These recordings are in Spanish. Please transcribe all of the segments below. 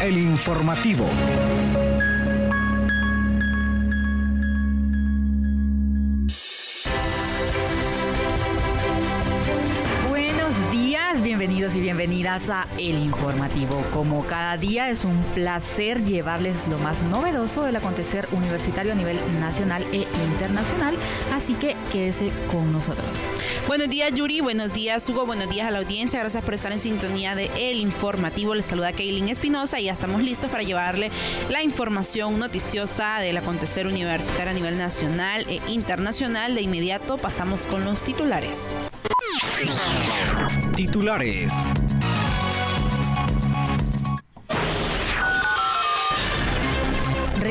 El informativo. Y bienvenidas a El Informativo. Como cada día es un placer llevarles lo más novedoso del acontecer universitario a nivel nacional e internacional, así que quédese con nosotros. Buenos días Yuri, buenos días Hugo, buenos días a la audiencia, gracias por estar en sintonía de El Informativo. Les saluda Kaylin Espinosa y ya estamos listos para llevarle la información noticiosa del acontecer universitario a nivel nacional e internacional. De inmediato pasamos con los titulares. Titulares.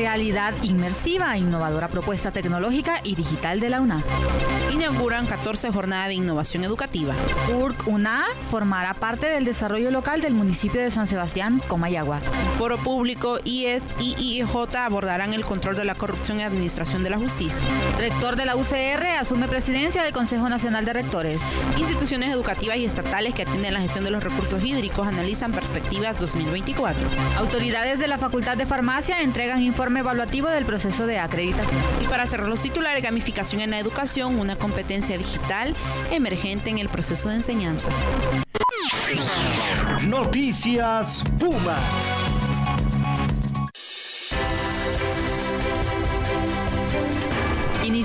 Realidad inmersiva, innovadora propuesta tecnológica y digital de la UNA. Inauguran 14 jornadas de innovación educativa. URC UNA formará parte del desarrollo local del municipio de San Sebastián, Comayagua. Foro Público, IES y IIJ abordarán el control de la corrupción y administración de la justicia. Rector de la UCR asume presidencia del Consejo Nacional de Rectores. Instituciones educativas y estatales que atienden la gestión de los recursos hídricos analizan perspectivas 2024. Autoridades de la Facultad de Farmacia entregan informe evaluativo del proceso de acreditación. Y para cerrar los titulares, gamificación en la educación, una competencia digital emergente en el proceso de enseñanza. Noticias Puma.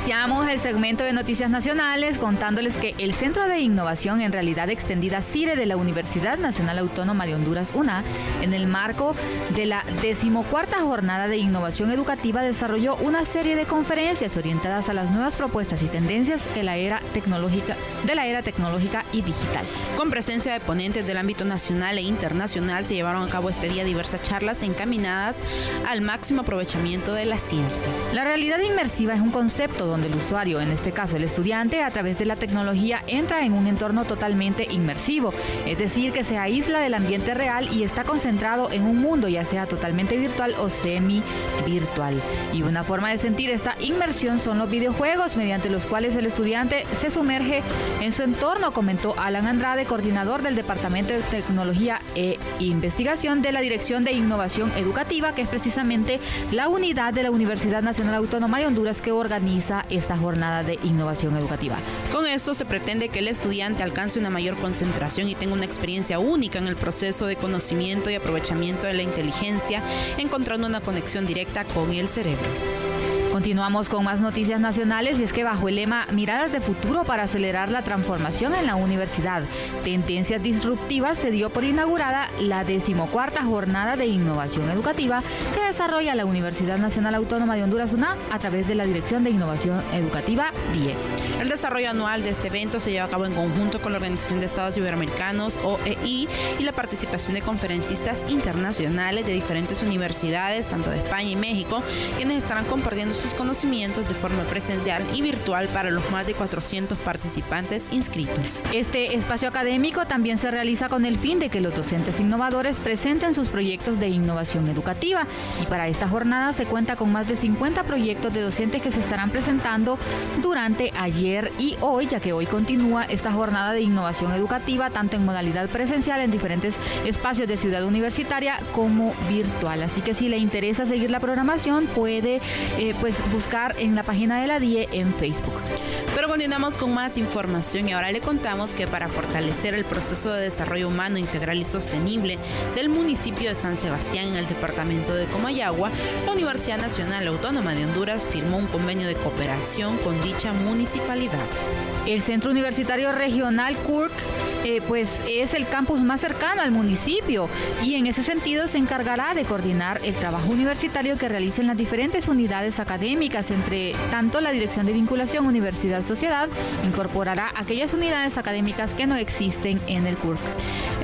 Iniciamos el segmento de noticias nacionales contándoles que el Centro de Innovación en Realidad Extendida CIRE de la Universidad Nacional Autónoma de Honduras, UNA, en el marco de la decimocuarta jornada de innovación educativa desarrolló una serie de conferencias orientadas a las nuevas propuestas y tendencias de la era tecnológica, de la era tecnológica y digital. Con presencia de ponentes del ámbito nacional e internacional se llevaron a cabo este día diversas charlas encaminadas al máximo aprovechamiento de la ciencia. La realidad inmersiva es un concepto donde el usuario, en este caso el estudiante, a través de la tecnología entra en un entorno totalmente inmersivo, es decir, que se aísla del ambiente real y está concentrado en un mundo ya sea totalmente virtual o semi-virtual. Y una forma de sentir esta inmersión son los videojuegos mediante los cuales el estudiante se sumerge en su entorno, comentó Alan Andrade, coordinador del Departamento de Tecnología e Investigación de la Dirección de Innovación Educativa, que es precisamente la unidad de la Universidad Nacional Autónoma de Honduras que organiza esta jornada de innovación educativa. Con esto se pretende que el estudiante alcance una mayor concentración y tenga una experiencia única en el proceso de conocimiento y aprovechamiento de la inteligencia, encontrando una conexión directa con el cerebro. Continuamos con más noticias nacionales y es que bajo el lema Miradas de futuro para acelerar la transformación en la universidad, Tendencias Disruptivas se dio por inaugurada la decimocuarta jornada de innovación educativa que desarrolla la Universidad Nacional Autónoma de Honduras UNA a través de la Dirección de Innovación Educativa DIE. El desarrollo anual de este evento se lleva a cabo en conjunto con la Organización de Estados Iberoamericanos, OEI, y la participación de conferencistas internacionales de diferentes universidades, tanto de España y México, quienes estarán compartiendo sus conocimientos de forma presencial y virtual para los más de 400 participantes inscritos. Este espacio académico también se realiza con el fin de que los docentes innovadores presenten sus proyectos de innovación educativa y para esta jornada se cuenta con más de 50 proyectos de docentes que se estarán presentando durante ayer y hoy, ya que hoy continúa esta jornada de innovación educativa tanto en modalidad presencial en diferentes espacios de ciudad universitaria como virtual. Así que si le interesa seguir la programación puede eh, pues buscar en la página de la DIE en Facebook. Pero continuamos con más información y ahora le contamos que para fortalecer el proceso de desarrollo humano integral y sostenible del municipio de San Sebastián en el departamento de Comayagua, la Universidad Nacional Autónoma de Honduras firmó un convenio de cooperación con dicha municipalidad. Palivar. El Centro Universitario Regional CURC eh, pues es el campus más cercano al municipio y en ese sentido se encargará de coordinar el trabajo universitario que realicen las diferentes unidades académicas, entre tanto la Dirección de Vinculación Universidad-Sociedad incorporará aquellas unidades académicas que no existen en el CURC.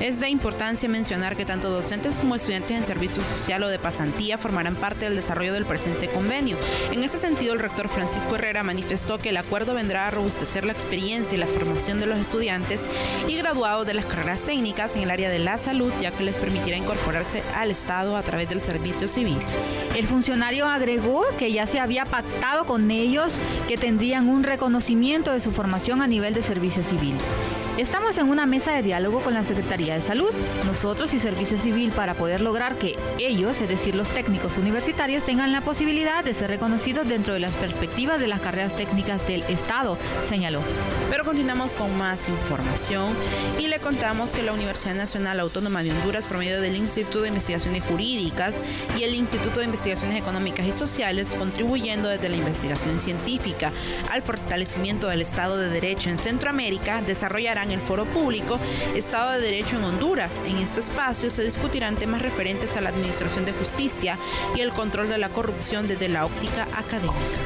Es de importancia mencionar que tanto docentes como estudiantes en servicio social o de pasantía formarán parte del desarrollo del presente convenio. En ese sentido, el rector Francisco Herrera manifestó que el acuerdo vendrá a robustecer la experiencia y la formación de los estudiantes y graduados de las carreras técnicas en el área de la salud, ya que les permitirá incorporarse al Estado a través del servicio civil. El funcionario agregó que ya se había pactado con ellos que tendrían un reconocimiento de su formación a nivel de servicio civil. Estamos en una mesa de diálogo con la Secretaría de Salud, nosotros y Servicio Civil para poder lograr que ellos, es decir, los técnicos universitarios, tengan la posibilidad de ser reconocidos dentro de las perspectivas de las carreras técnicas del Estado, señaló. Pero continuamos con más información y le contamos que la Universidad Nacional Autónoma de Honduras, por medio del Instituto de Investigaciones Jurídicas y el Instituto de Investigaciones Económicas y Sociales, contribuyendo desde la investigación científica al fortalecimiento del Estado de Derecho en Centroamérica, desarrollarán el foro público Estado de Derecho en Honduras. En este espacio se discutirán temas referentes a la administración de justicia y el control de la corrupción desde la óptica académica.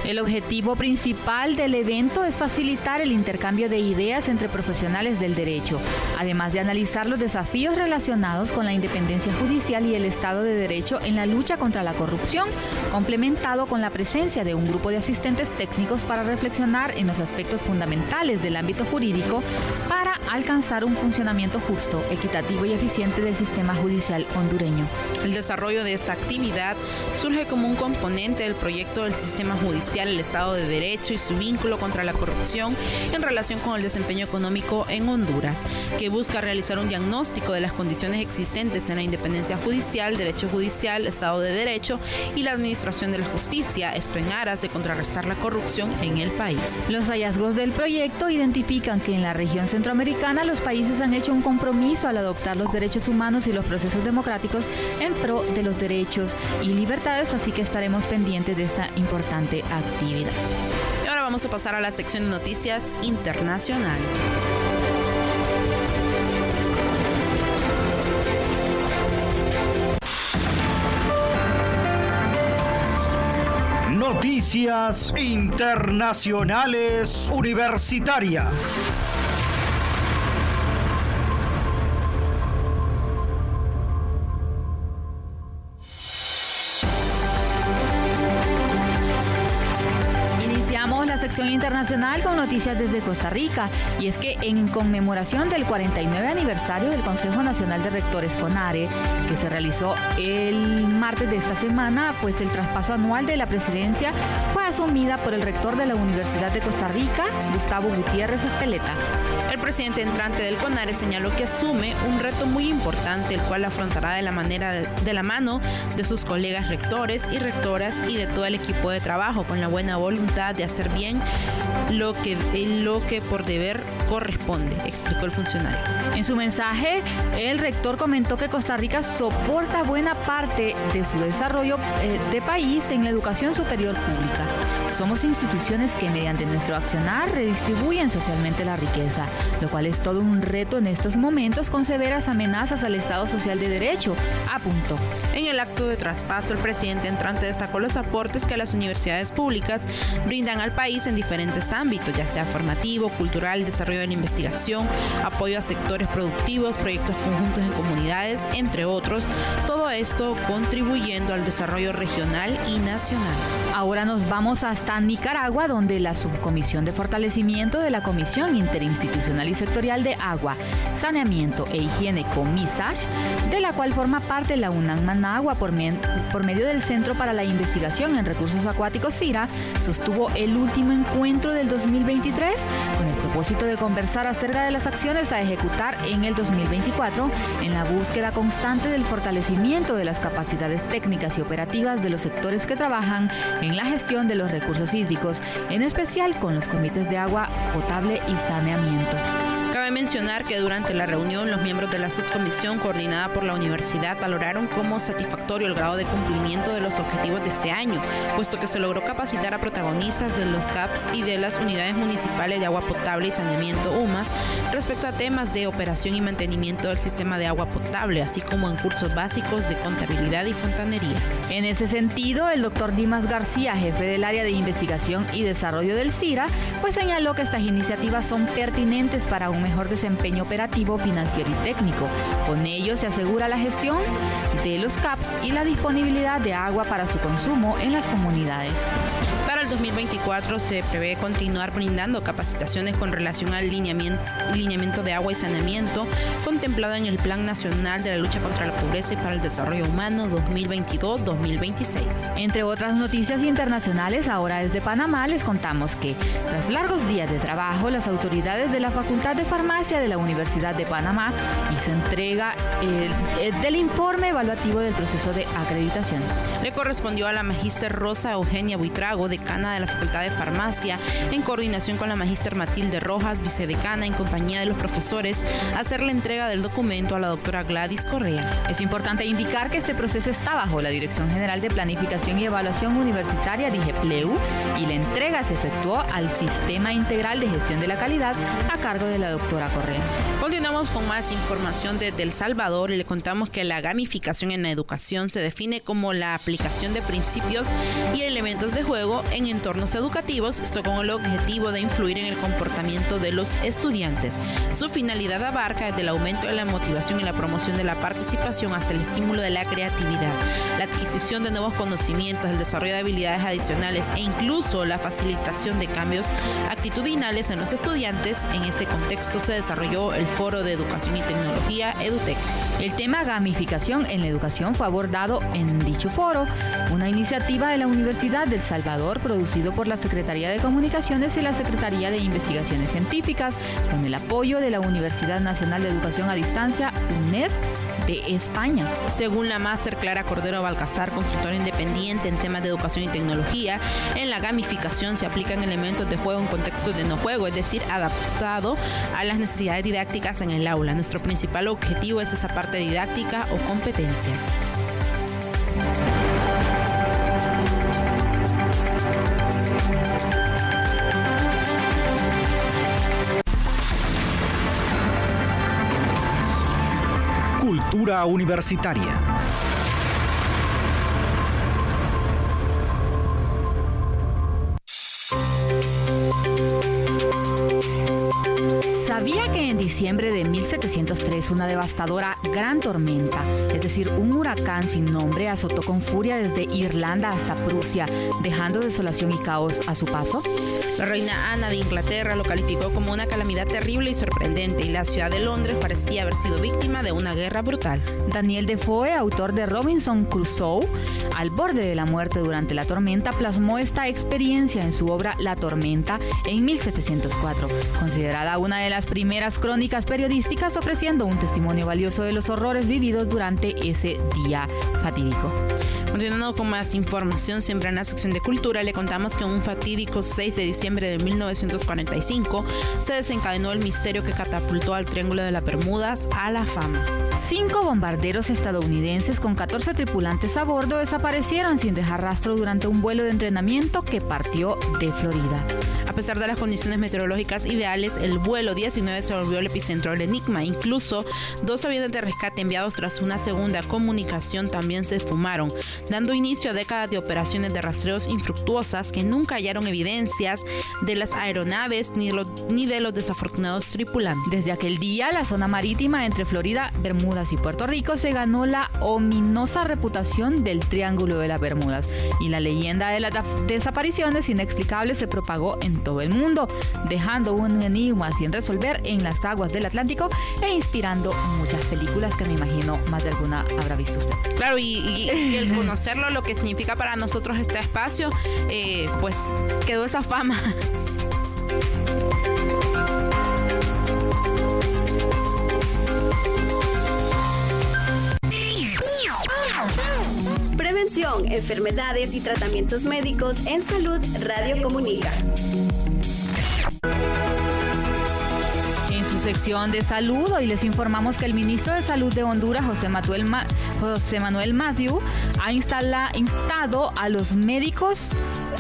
El objetivo principal del evento es facilitar el intercambio de ideas entre profesionales del derecho, además de analizar los desafíos relacionados con la independencia judicial y el Estado de Derecho en la lucha contra la corrupción, complementado con la presencia de un grupo de asistentes técnicos para reflexionar en los aspectos fundamentales del ámbito jurídico para alcanzar un funcionamiento justo, equitativo y eficiente del sistema judicial hondureño. El desarrollo de esta actividad surge como un componente del proyecto del sistema judicial, el Estado de Derecho y su vínculo contra la corrupción en relación con el desempeño económico en Honduras, que busca realizar un diagnóstico de las condiciones existentes en la independencia judicial, derecho judicial, Estado de Derecho y la administración de la justicia, esto en aras de contrarrestar la corrupción en el país. Los hallazgos del proyecto identifican que en la región centroamericana los países han hecho un compromiso al adoptar los derechos humanos y los procesos democráticos en pro de los derechos y libertades, así que estaremos pendientes de esta importante actividad. Y ahora vamos a pasar a la sección de noticias internacionales. Noticias Internacionales Universitarias. Internacional con noticias desde Costa Rica y es que en conmemoración del 49 aniversario del Consejo Nacional de Rectores CONARE que se realizó el martes de esta semana, pues el traspaso anual de la presidencia fue asumida por el rector de la Universidad de Costa Rica, Gustavo Gutiérrez Espeleta. El presidente entrante del CONARE señaló que asume un reto muy importante, el cual afrontará de la manera de la mano de sus colegas rectores y rectoras y de todo el equipo de trabajo, con la buena voluntad de hacer bien lo que, lo que por deber corresponde, explicó el funcionario. En su mensaje, el rector comentó que Costa Rica soporta buena parte de su desarrollo eh, de país en la educación superior pública. Somos instituciones que mediante nuestro accionar redistribuyen socialmente la riqueza, lo cual es todo un reto en estos momentos con severas amenazas al Estado Social de Derecho, apuntó. En el acto de traspaso, el presidente entrante destacó los aportes que las universidades públicas brindan al país en diferentes ámbitos, ya sea formativo, cultural, desarrollo la investigación, apoyo a sectores productivos, proyectos conjuntos en comunidades, entre otros, todo esto contribuyendo al desarrollo regional y nacional. Ahora nos vamos hasta Nicaragua, donde la Subcomisión de Fortalecimiento de la Comisión Interinstitucional y Sectorial de Agua, Saneamiento e Higiene Comisage, de la cual forma parte la UNAM Managua por, por medio del Centro para la Investigación en Recursos Acuáticos CIRA, sostuvo el último encuentro del 2023 con el propósito de conversar acerca de las acciones a ejecutar en el 2024 en la búsqueda constante del fortalecimiento de las capacidades técnicas y operativas de los sectores que trabajan en la gestión de los recursos hídricos, en especial con los comités de agua potable y saneamiento. Cabe mencionar que durante la reunión los miembros de la subcomisión coordinada por la universidad valoraron como satisfactorio el grado de cumplimiento de los objetivos de este año, puesto que se logró capacitar a protagonistas de los CAPS y de las unidades municipales de agua potable y saneamiento UMAS respecto a temas de operación y mantenimiento del sistema de agua potable, así como en cursos básicos de contabilidad y fontanería. En ese sentido, el doctor Dimas García, jefe del área de investigación y desarrollo del CIRA, pues señaló que estas iniciativas son pertinentes para un mejor desempeño operativo, financiero y técnico. Con ello se asegura la gestión de los CAPS y la disponibilidad de agua para su consumo en las comunidades. El 2024 se prevé continuar brindando capacitaciones con relación al lineamiento, de agua y saneamiento contemplado en el Plan Nacional de la Lucha contra la Pobreza y para el Desarrollo Humano 2022-2026. Entre otras noticias internacionales, ahora desde Panamá les contamos que tras largos días de trabajo, las autoridades de la Facultad de Farmacia de la Universidad de Panamá hizo entrega del informe evaluativo del proceso de acreditación. Le correspondió a la magíster Rosa Eugenia Buitrago, decana de la Facultad de Farmacia, en coordinación con la magíster Matilde Rojas, vicedecana, en compañía de los profesores, hacer la entrega del documento a la doctora Gladys Correa. Es importante indicar que este proceso está bajo la Dirección General de Planificación y Evaluación Universitaria, DIGEPLEU, y la entrega se efectuó al Sistema Integral de Gestión de la Calidad a cargo de la doctora Correa. Continuamos con más información desde El Salvador y le contamos que la gamificación en la educación se define como la aplicación de principios y elementos de juego en entornos educativos, esto con el objetivo de influir en el comportamiento de los estudiantes. Su finalidad abarca desde el aumento de la motivación y la promoción de la participación hasta el estímulo de la creatividad, la adquisición de nuevos conocimientos, el desarrollo de habilidades adicionales e incluso la facilitación de cambios actitudinales en los estudiantes. En este contexto se desarrolló el Foro de Educación y Tecnología EduTech. El tema gamificación en la educación fue abordado en dicho foro, una iniciativa de la Universidad del Salvador producido por la Secretaría de Comunicaciones y la Secretaría de Investigaciones Científicas con el apoyo de la Universidad Nacional de Educación a Distancia, UNED, de España. Según la máster Clara Cordero Balcazar, consultora independiente en temas de educación y tecnología, en la gamificación se aplican elementos de juego en contextos de no juego, es decir, adaptado a las necesidades didácticas en el aula. Nuestro principal objetivo es esa parte didáctica o competencia. Cultura universitaria. Diciembre de 1703 una devastadora gran tormenta, es decir, un huracán sin nombre, azotó con furia desde Irlanda hasta Prusia, dejando desolación y caos a su paso? La reina Ana de Inglaterra lo calificó como una calamidad terrible y sorprendente y la ciudad de Londres parecía haber sido víctima de una guerra brutal. Daniel Defoe, autor de Robinson Crusoe, al borde de la muerte durante la tormenta, plasmó esta experiencia en su obra La tormenta en 1704, considerada una de las primeras crónicas periodísticas ofreciendo un testimonio valioso de los horrores vividos durante ese día fatídico. Continuando con más información, siempre en la sección de cultura, le contamos que un fatídico 6 de diciembre de 1945 se desencadenó el misterio que catapultó al Triángulo de las Bermudas a la fama. Cinco bombarderos estadounidenses con 14 tripulantes a bordo desaparecieron sin dejar rastro durante un vuelo de entrenamiento que partió de Florida. A pesar de las condiciones meteorológicas ideales, el vuelo 19 se volvió el epicentro del enigma. Incluso dos aviones de rescate enviados tras una segunda comunicación también se esfumaron, dando inicio a décadas de operaciones de rastreos infructuosas que nunca hallaron evidencias de las aeronaves ni, ni de los desafortunados tripulantes. Desde aquel día, la zona marítima entre Florida, Bermudas y Puerto Rico se ganó la ominosa reputación del Triángulo de las Bermudas y la leyenda de las desapariciones inexplicables se propagó en todo el mundo, dejando un enigma sin resolver en las aguas del Atlántico e inspirando muchas películas que me imagino más de alguna habrá visto usted. Claro, y, el conocerlo, lo que significa para nosotros este espacio, eh, pues quedó esa fama. Enfermedades y tratamientos médicos en salud Radio Comunica. En su sección de salud, hoy les informamos que el ministro de Salud de Honduras, José Manuel, José Manuel Matthew, ha instado a los médicos,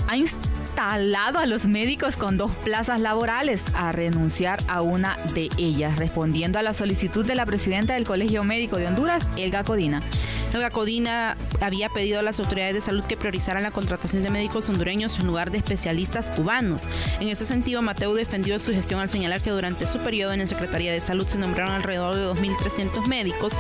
ha instalado a los médicos con dos plazas laborales a renunciar a una de ellas, respondiendo a la solicitud de la presidenta del Colegio Médico de Honduras, Elga Codina. La Codina había pedido a las autoridades de salud que priorizaran la contratación de médicos hondureños en lugar de especialistas cubanos. En ese sentido, Mateo defendió su gestión al señalar que durante su periodo en la Secretaría de Salud se nombraron alrededor de 2.300 médicos,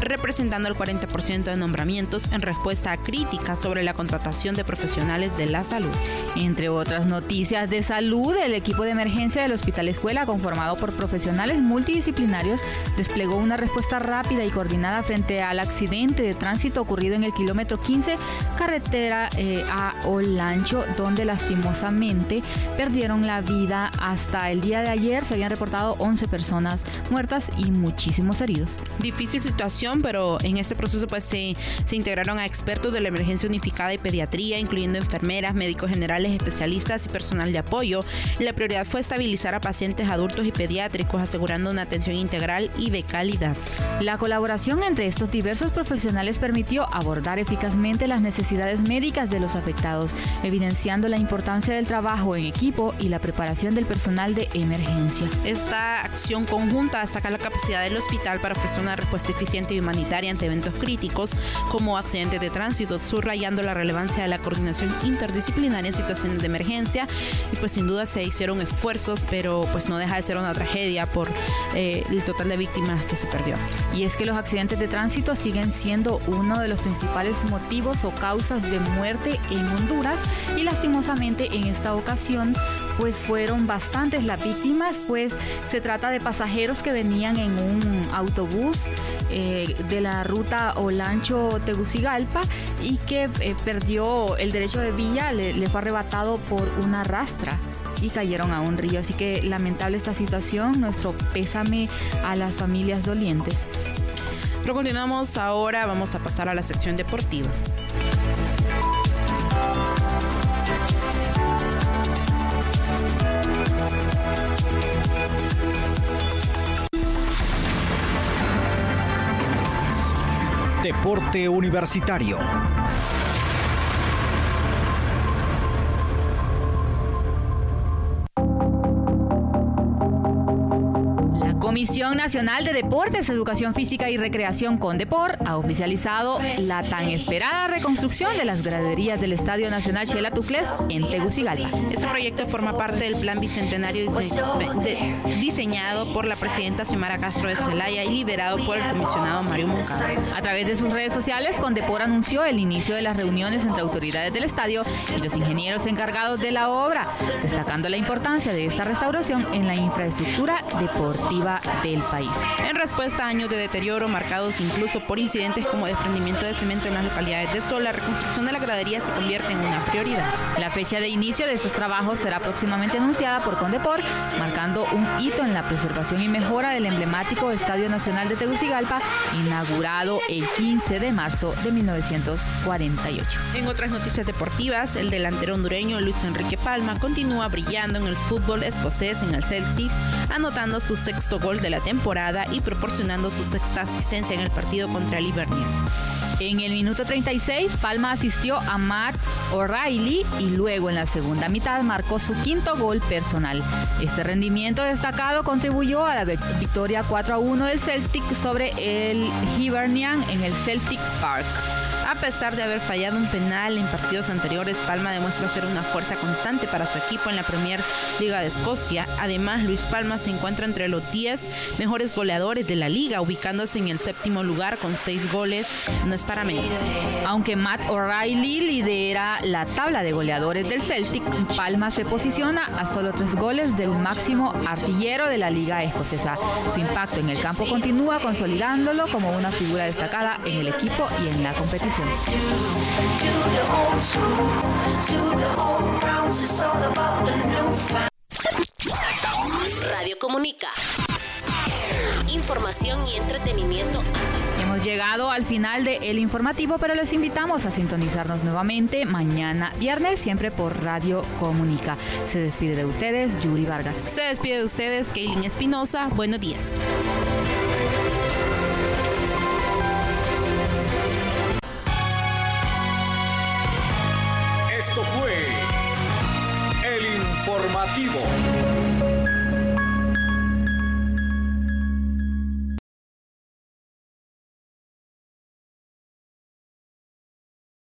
representando el 40% de nombramientos en respuesta a críticas sobre la contratación de profesionales de la salud. Entre otras noticias de salud, el equipo de emergencia del Hospital Escuela, conformado por profesionales multidisciplinarios, desplegó una respuesta rápida y coordinada frente al accidente de tránsito ocurrido en el kilómetro 15, carretera eh, a Olancho, donde lastimosamente perdieron la vida. Hasta el día de ayer se habían reportado 11 personas muertas y muchísimos heridos. Difícil situación, pero en este proceso pues se, se integraron a expertos de la emergencia unificada y pediatría, incluyendo enfermeras, médicos generales, especialistas y personal de apoyo. La prioridad fue estabilizar a pacientes adultos y pediátricos, asegurando una atención integral y de calidad. La colaboración entre estos diversos profesionales permitió abordar eficazmente las necesidades médicas de los afectados, evidenciando la importancia del trabajo en equipo y la preparación del personal de emergencia. Esta acción conjunta destaca la capacidad del hospital para ofrecer una respuesta eficiente y humanitaria ante eventos críticos como accidentes de tránsito, subrayando la relevancia de la coordinación interdisciplinaria en situaciones de emergencia. Y pues sin duda se hicieron esfuerzos, pero pues no deja de ser una tragedia por eh, el total de víctimas que se perdió. Y es que los accidentes de tránsito siguen siendo uno de los principales motivos o causas de muerte en Honduras y lastimosamente en esta ocasión pues fueron bastantes las víctimas, pues se trata de pasajeros que venían en un autobús eh, de la ruta Olancho-Tegucigalpa y que eh, perdió el derecho de vía, le, le fue arrebatado por una rastra y cayeron a un río. Así que lamentable esta situación, nuestro pésame a las familias dolientes. Pero continuamos ahora, vamos a pasar a la sección deportiva. Deporte Universitario. Comisión Nacional de Deportes, Educación Física y Recreación Condepor ha oficializado la tan esperada reconstrucción de las graderías del Estadio Nacional Chela Tufles en Tegucigalpa. Este proyecto forma parte del plan bicentenario diseñado por la presidenta Xiomara Castro de Celaya y liderado por el comisionado Mario Moncada. A través de sus redes sociales, Condepor anunció el inicio de las reuniones entre autoridades del estadio y los ingenieros encargados de la obra, destacando la importancia de esta restauración en la infraestructura deportiva del país. En respuesta a años de deterioro marcados incluso por incidentes como desprendimiento de cemento en las localidades de Sol, la reconstrucción de la gradería se convierte en una prioridad. La fecha de inicio de estos trabajos será próximamente anunciada por Condepor, marcando un hito en la preservación y mejora del emblemático Estadio Nacional de Tegucigalpa, inaugurado el 15 de marzo de 1948. En otras noticias deportivas, el delantero hondureño Luis Enrique Palma continúa brillando en el fútbol escocés en el Celtic, anotando su sexto gol de la temporada y proporcionando su sexta asistencia en el partido contra el Hibernian. En el minuto 36, Palma asistió a Matt O'Reilly y luego en la segunda mitad marcó su quinto gol personal. Este rendimiento destacado contribuyó a la victoria 4 a 1 del Celtic sobre el Hibernian en el Celtic Park. A pesar de haber fallado un penal en partidos anteriores, Palma demuestra ser una fuerza constante para su equipo en la Premier Liga de Escocia. Además, Luis Palma se encuentra entre los 10 mejores goleadores de la liga, ubicándose en el séptimo lugar con 6 goles. No es para menos. Aunque Matt O'Reilly lidera la tabla de goleadores del Celtic, Palma se posiciona a solo 3 goles del máximo artillero de la liga escocesa. Su impacto en el campo continúa consolidándolo como una figura destacada en el equipo y en la competición. Radio Comunica. Información y entretenimiento. Hemos llegado al final de El Informativo, pero les invitamos a sintonizarnos nuevamente mañana viernes, siempre por Radio Comunica. Se despide de ustedes, Yuri Vargas. Se despide de ustedes, Kaylin Espinosa. Buenos días. Informativo.